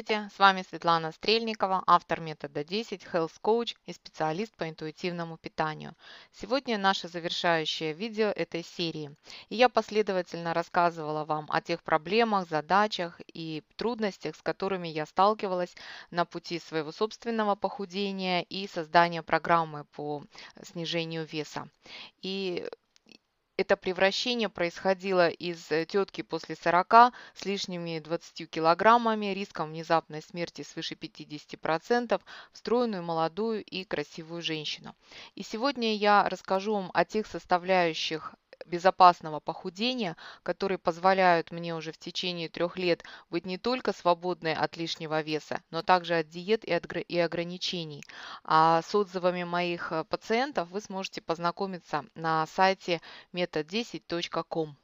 Здравствуйте, с вами Светлана Стрельникова, автор метода 10, Health Coach и специалист по интуитивному питанию. Сегодня наше завершающее видео этой серии. И я последовательно рассказывала вам о тех проблемах, задачах и трудностях, с которыми я сталкивалась на пути своего собственного похудения и создания программы по снижению веса. И это превращение происходило из э, тетки после 40 с лишними 20 килограммами, риском внезапной смерти свыше 50%, в стройную, молодую и красивую женщину. И сегодня я расскажу вам о тех составляющих безопасного похудения, которые позволяют мне уже в течение трех лет быть не только свободной от лишнего веса, но также от диет и ограничений. А с отзывами моих э, пациентов вы сможете познакомиться на сайте метод10.com.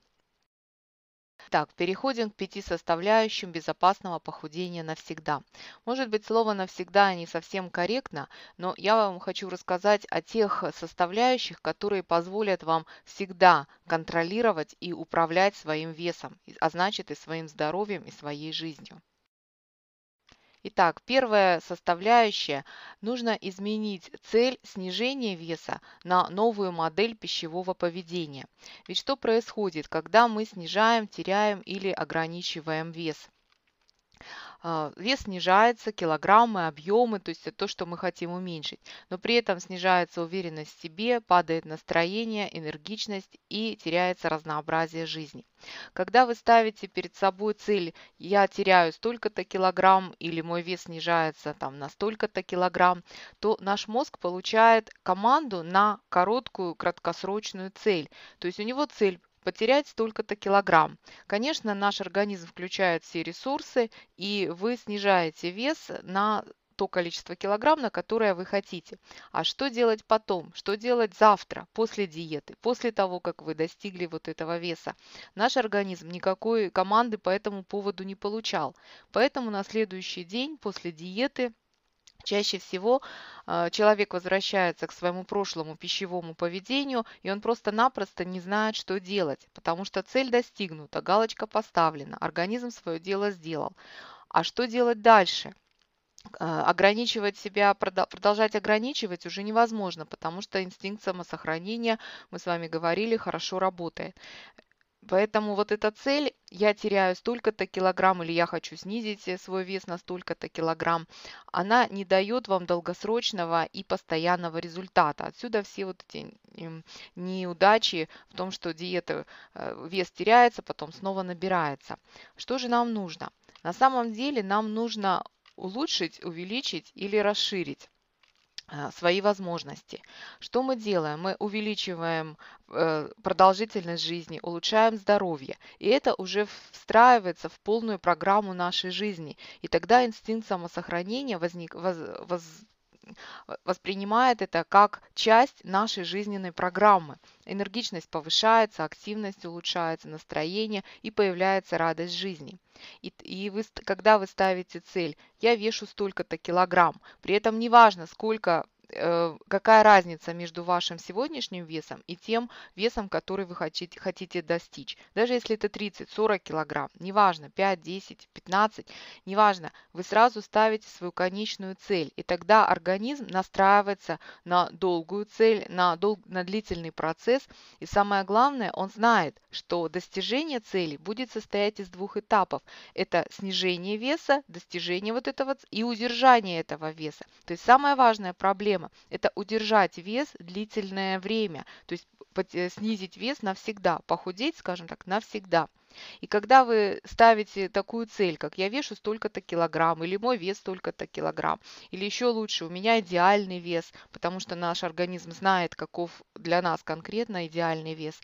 Так, переходим к пяти составляющим безопасного похудения навсегда. Может быть, слово «навсегда» не совсем корректно, но я вам хочу рассказать о тех составляющих, которые позволят вам всегда контролировать и управлять своим весом, а значит и своим здоровьем и своей жизнью. Итак, первая составляющая – нужно изменить цель снижения веса на новую модель пищевого поведения. Ведь что происходит, когда мы снижаем, теряем или ограничиваем вес? А, вес снижается, килограммы, объемы, то есть это то, что мы хотим уменьшить. Но при этом снижается уверенность в себе, падает настроение, энергичность и теряется разнообразие жизни. Когда вы ставите перед собой цель «я теряю столько-то килограмм» или «мой вес снижается там, на столько-то килограмм», то наш мозг получает команду на короткую краткосрочную цель. То есть у него цель потерять столько-то килограмм. Конечно, наш организм включает все ресурсы, и вы снижаете вес на то количество килограмм, на которое вы хотите. А что делать потом? Что делать завтра, после диеты, после того, как вы достигли вот этого веса? Наш организм никакой команды по этому поводу не получал. Поэтому на следующий день после диеты Чаще всего э, человек возвращается к своему прошлому пищевому поведению, и он просто-напросто не знает, что делать, потому что цель достигнута, галочка поставлена, организм свое дело сделал. А что делать дальше? Э, ограничивать себя, продолжать ограничивать уже невозможно, потому что инстинкт самосохранения, мы с вами говорили, хорошо работает. Поэтому вот эта цель, я теряю столько-то килограмм или я хочу снизить э, свой вес на столько-то килограмм, она не дает вам долгосрочного и постоянного результата. Отсюда все вот эти неудачи в том, что диета, э, вес теряется, потом снова набирается. Что же нам нужно? На самом деле нам нужно улучшить, увеличить или расширить свои возможности. Что мы делаем? Мы увеличиваем э, продолжительность жизни, улучшаем здоровье. И это уже встраивается в полную программу нашей жизни. И тогда инстинкт самосохранения возник, воз, воз, воспринимает это как часть нашей жизненной программы. Энергичность повышается, активность улучшается, настроение и появляется радость жизни. И, и вы, когда вы ставите цель, я вешу столько-то килограмм, при этом неважно, сколько какая разница между вашим сегодняшним весом и тем весом, который вы хотите, хотите достичь. Даже если это 30-40 килограмм, неважно, 5, 10, 15, неважно, вы сразу ставите свою конечную цель. И тогда организм настраивается на долгую цель, на, дол, на длительный процесс. И самое главное, он знает, что достижение цели будет состоять из двух этапов. Это снижение веса, достижение вот этого и удержание этого веса. То есть самая важная проблема проблема – это удержать вес длительное время, то есть э, снизить вес навсегда, похудеть, скажем так, навсегда. И когда вы ставите такую цель, как я вешу столько-то килограмм, или мой вес столько-то килограмм, или еще лучше, у меня идеальный вес, потому что наш организм знает, каков для нас конкретно идеальный вес,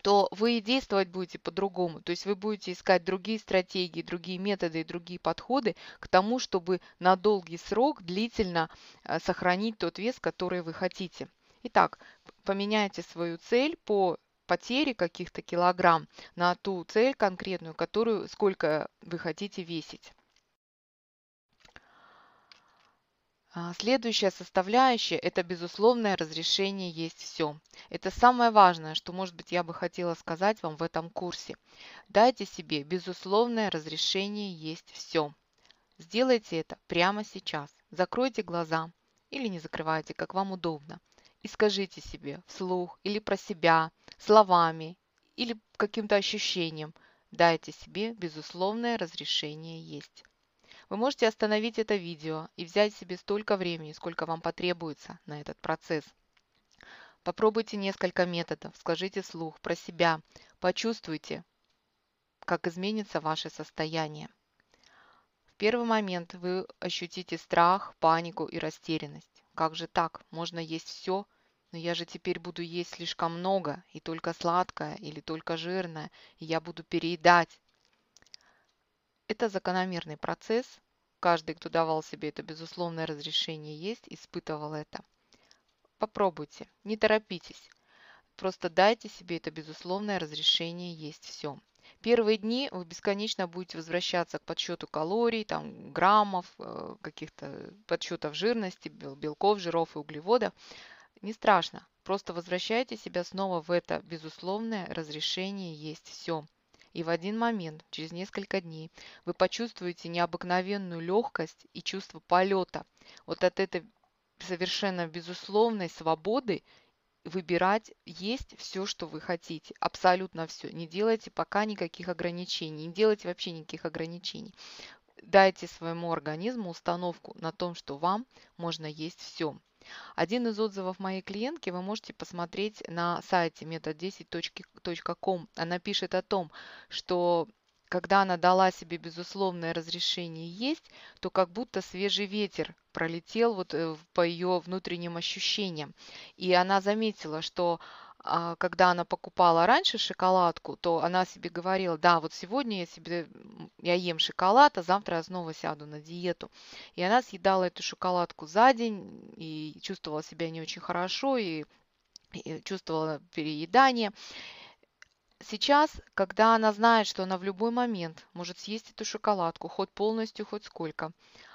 то вы действовать будете по-другому. То есть вы будете искать другие стратегии, другие методы и другие подходы к тому, чтобы на долгий срок длительно э, сохранить тот вес, который вы хотите. Итак, поменяйте свою цель по потере каких-то килограмм на ту цель конкретную, которую сколько вы хотите весить. А, следующая составляющая – это безусловное разрешение есть все. Это самое важное, что, может быть, я бы хотела сказать вам в этом курсе. Дайте себе безусловное разрешение есть все. Сделайте это прямо сейчас. Закройте глаза или не закрывайте, как вам удобно. И скажите себе вслух или про себя, словами или каким-то ощущением. Дайте себе безусловное разрешение есть. Вы можете остановить это видео и взять себе столько времени, сколько вам потребуется на этот процесс. Попробуйте несколько методов, скажите вслух про себя, почувствуйте, как изменится ваше состояние. В первый момент вы ощутите страх, панику и растерянность. Как же так? Можно есть все, но я же теперь буду есть слишком много, и только сладкое, или только жирное, и я буду переедать. Это закономерный процесс. Каждый, кто давал себе это безусловное разрешение есть, испытывал это. Попробуйте, не торопитесь. Просто дайте себе это безусловное разрешение есть все. Первые дни вы бесконечно будете возвращаться к подсчету калорий, там, граммов, э, каких-то подсчетов жирности, белков, жиров и углеводов. Не страшно. Просто возвращайте себя снова в это безусловное разрешение есть все. И в один момент, через несколько дней, вы почувствуете необыкновенную легкость и чувство полета. Вот от этой совершенно безусловной свободы выбирать есть все, что вы хотите. Абсолютно все. Не делайте пока никаких ограничений. Не делайте вообще никаких ограничений. Дайте своему организму установку на том, что вам можно есть все. Один из отзывов моей клиентки вы можете посмотреть на сайте метод10.com. Она пишет о том, что когда она дала себе безусловное разрешение есть, то как будто свежий ветер пролетел вот э, по ее внутренним ощущениям. И она заметила, что когда она покупала раньше шоколадку, то она себе говорила, да, вот сегодня я себе я ем шоколад, а завтра я снова сяду на диету. И она съедала эту шоколадку за день и чувствовала себя не очень хорошо и, и чувствовала переедание. Сейчас, когда она знает, что она в любой момент может съесть эту шоколадку, хоть полностью, хоть сколько,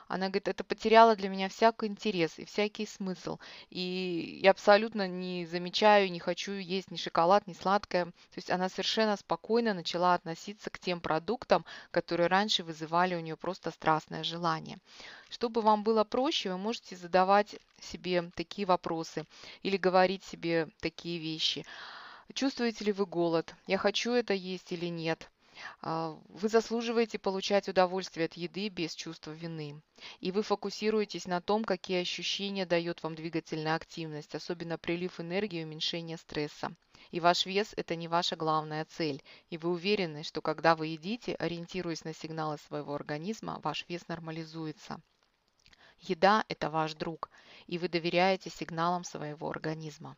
она говорит, это потеряло для меня всякий интерес и всякий смысл. И я абсолютно не замечаю, не хочу есть ни шоколад, ни сладкое. То есть она совершенно спокойно начала относиться к тем продуктам, которые раньше вызывали у нее просто страстное желание. Чтобы вам было проще, вы можете задавать себе такие вопросы или говорить себе такие вещи. Чувствуете ли вы голод? Я хочу это есть или нет? А, вы заслуживаете получать удовольствие от еды без чувства вины. И вы фокусируетесь на том, какие ощущения дает вам двигательная активность, особенно прилив энергии и уменьшение стресса. И ваш вес – это не ваша главная цель. И вы уверены, что когда вы едите, ориентируясь на сигналы своего организма, ваш вес нормализуется. Еда – это ваш друг, и вы доверяете сигналам своего организма.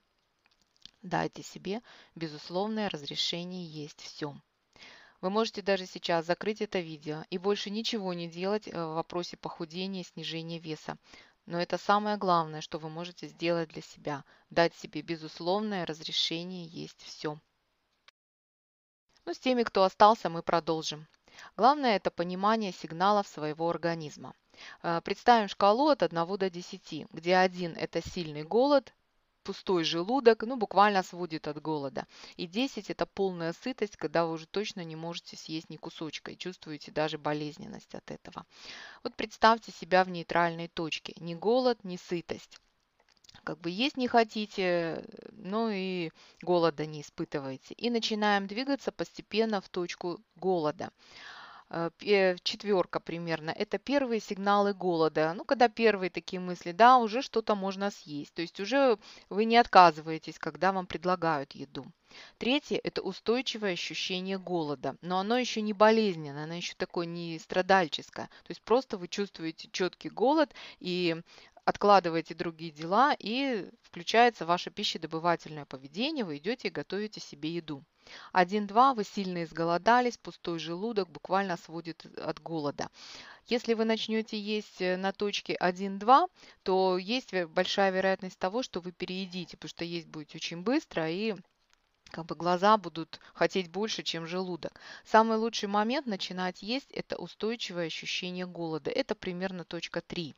Дайте себе безусловное разрешение есть все. Вы можете даже сейчас закрыть это видео и больше ничего не делать э, в вопросе похудения и снижения веса. Но это самое главное, что вы можете сделать для себя. Дать себе безусловное разрешение есть все. Ну, с теми, кто остался, мы продолжим. Главное – это понимание сигналов своего организма. Э, представим шкалу от 1 до 10, где 1 – это сильный голод, пустой желудок, ну, буквально сводит от голода. И 10 – это полная сытость, когда вы уже точно не можете съесть ни кусочка и чувствуете даже болезненность от этого. Вот представьте себя в нейтральной точке. Ни голод, ни сытость как бы есть не хотите, ну и голода не испытываете. И начинаем двигаться постепенно в точку голода. Э, четверка примерно, это первые сигналы голода. Ну, когда первые такие мысли, да, уже что-то можно съесть. То есть уже вы не отказываетесь, когда вам предлагают еду. Третье – это устойчивое ощущение голода, но оно еще не болезненное, оно еще такое не страдальческое. То есть просто вы чувствуете четкий голод и откладываете другие дела, и включается ваше пищедобывательное поведение, вы идете и готовите себе еду. 1-2 вы сильно изголодались, пустой желудок буквально сводит от голода. Если вы начнете есть э, на точке 1-2, то есть большая вероятность того, что вы переедите, потому что есть будете очень быстро и как бы глаза будут хотеть больше, чем желудок. Самый лучший момент начинать есть – это устойчивое ощущение голода. Это примерно точка 3.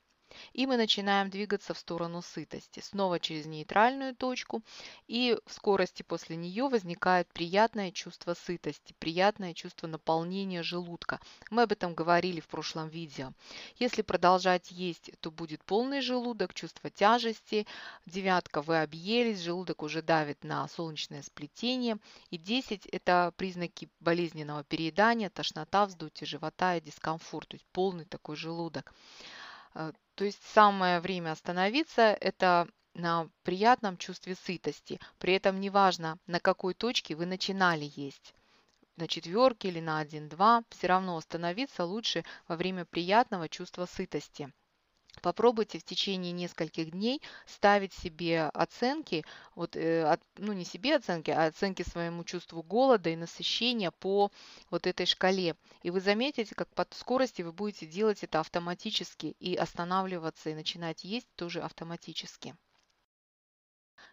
И мы начинаем двигаться в сторону сытости. Снова через нейтральную точку. И в скорости после нее возникает приятное чувство сытости, приятное чувство наполнения желудка. Мы об этом говорили в прошлом видео. Если продолжать есть, то будет полный желудок, чувство тяжести. Девятка, вы объелись, желудок уже давит на солнечное сплетение. И 10 – это признаки болезненного переедания, тошнота, вздутие живота и дискомфорт, то есть полный такой желудок. То есть самое время остановиться – это на приятном чувстве сытости. При этом неважно, на какой точке вы начинали есть на четверке или на 1-2, все равно остановиться лучше во время приятного чувства сытости. Попробуйте в течение нескольких дней ставить себе оценки, вот, э, от, ну не себе оценки, а оценки своему чувству голода и насыщения по вот этой шкале. И вы заметите, как по скорости вы будете делать это автоматически и останавливаться и начинать есть тоже автоматически.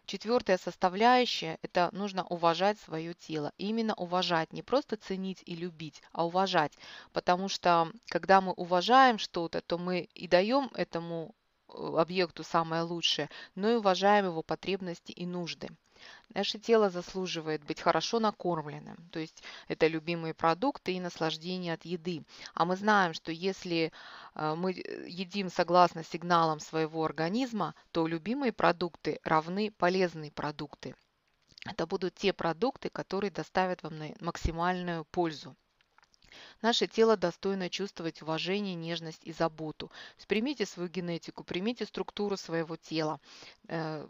Четвертая составляющая – это нужно уважать свое тело. Именно уважать, не просто ценить и любить, а уважать. Потому что когда мы уважаем что-то, то мы и даем этому э, объекту самое лучшее, но и уважаем его потребности и нужды. Наше тело заслуживает быть хорошо накормленным, то есть это любимые продукты и наслаждение от еды. А мы знаем, что если э, мы едим согласно сигналам своего организма, то любимые продукты равны полезные продукты. Это будут те продукты, которые доставят вам максимальную пользу. Наше тело достойно чувствовать уважение, нежность и заботу. Примите свою генетику, примите структуру своего тела, э,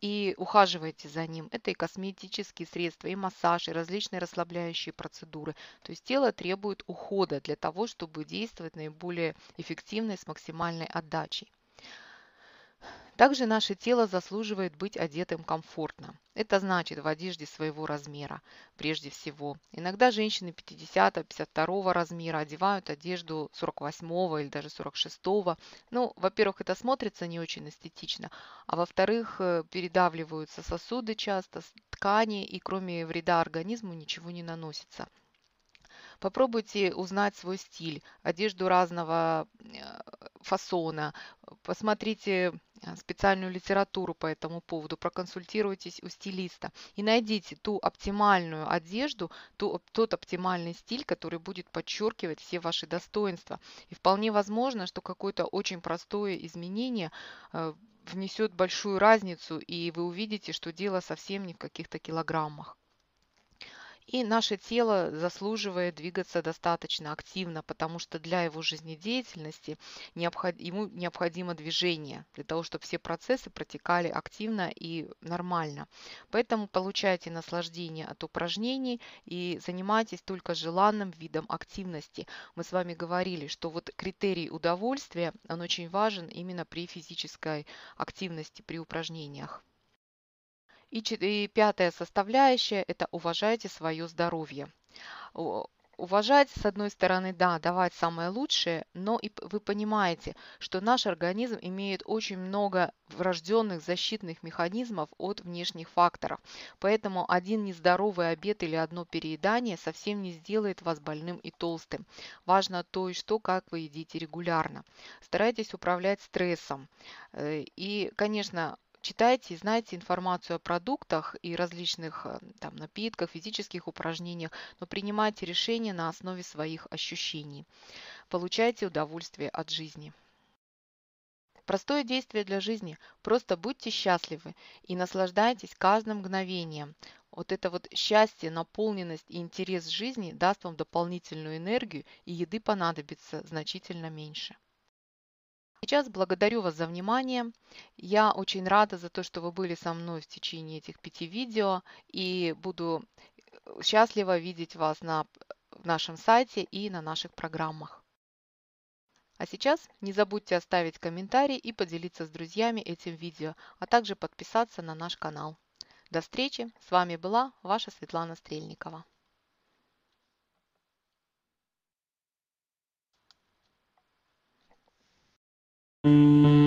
и ухаживайте за ним. Это и косметические средства, и массаж, и различные расслабляющие процедуры. То есть тело требует ухода для того, чтобы действовать наиболее эффективно и с максимальной отдачей. Также наше тело заслуживает быть одетым комфортно. Это значит в одежде своего размера, прежде всего. Иногда женщины 50-52 размера одевают одежду 48 или даже 46. Ну, во-первых, это смотрится не очень эстетично, а во-вторых, э, передавливаются сосуды часто, ткани, и кроме вреда организму ничего не наносится. Попробуйте узнать свой стиль, одежду разного э, фасона, посмотрите э, специальную литературу по этому поводу, проконсультируйтесь у стилиста и найдите ту оптимальную одежду, ту, тот оптимальный стиль, который будет подчеркивать все ваши достоинства. И вполне возможно, что какое-то очень простое изменение э, внесет большую разницу, и вы увидите, что дело совсем не в каких-то килограммах. И наше тело заслуживает двигаться достаточно активно, потому что для его жизнедеятельности ему необходимо движение, для того, чтобы все процессы протекали активно и нормально. Поэтому получайте наслаждение от упражнений и занимайтесь только желанным видом активности. Мы с вами говорили, что вот критерий удовольствия, он очень важен именно при физической активности, при упражнениях. И, и пятая составляющая – это уважайте свое здоровье. Уважать, с одной стороны, да, давать самое лучшее, но и вы понимаете, что наш организм имеет очень много врожденных защитных механизмов от внешних факторов. Поэтому один нездоровый обед или одно переедание совсем не сделает вас больным и толстым. Важно то и что, как вы едите регулярно. Старайтесь управлять стрессом. Э, и, конечно, читайте и знайте информацию о продуктах и различных э, там, напитках, физических упражнениях, но принимайте решения на основе своих ощущений. Получайте удовольствие от жизни. Простое действие для жизни. Просто будьте счастливы и наслаждайтесь каждым мгновением. Вот это вот счастье, наполненность и интерес жизни даст вам дополнительную энергию, и еды понадобится значительно меньше. Сейчас благодарю вас за внимание. Я очень рада за то, что вы были со мной в течение этих пяти видео и буду э, счастлива видеть вас на нашем сайте и на наших программах. А сейчас не забудьте оставить комментарий и поделиться с друзьями этим видео, а также подписаться на наш канал. До встречи! С вами была ваша Светлана Стрельникова. Mm-hmm.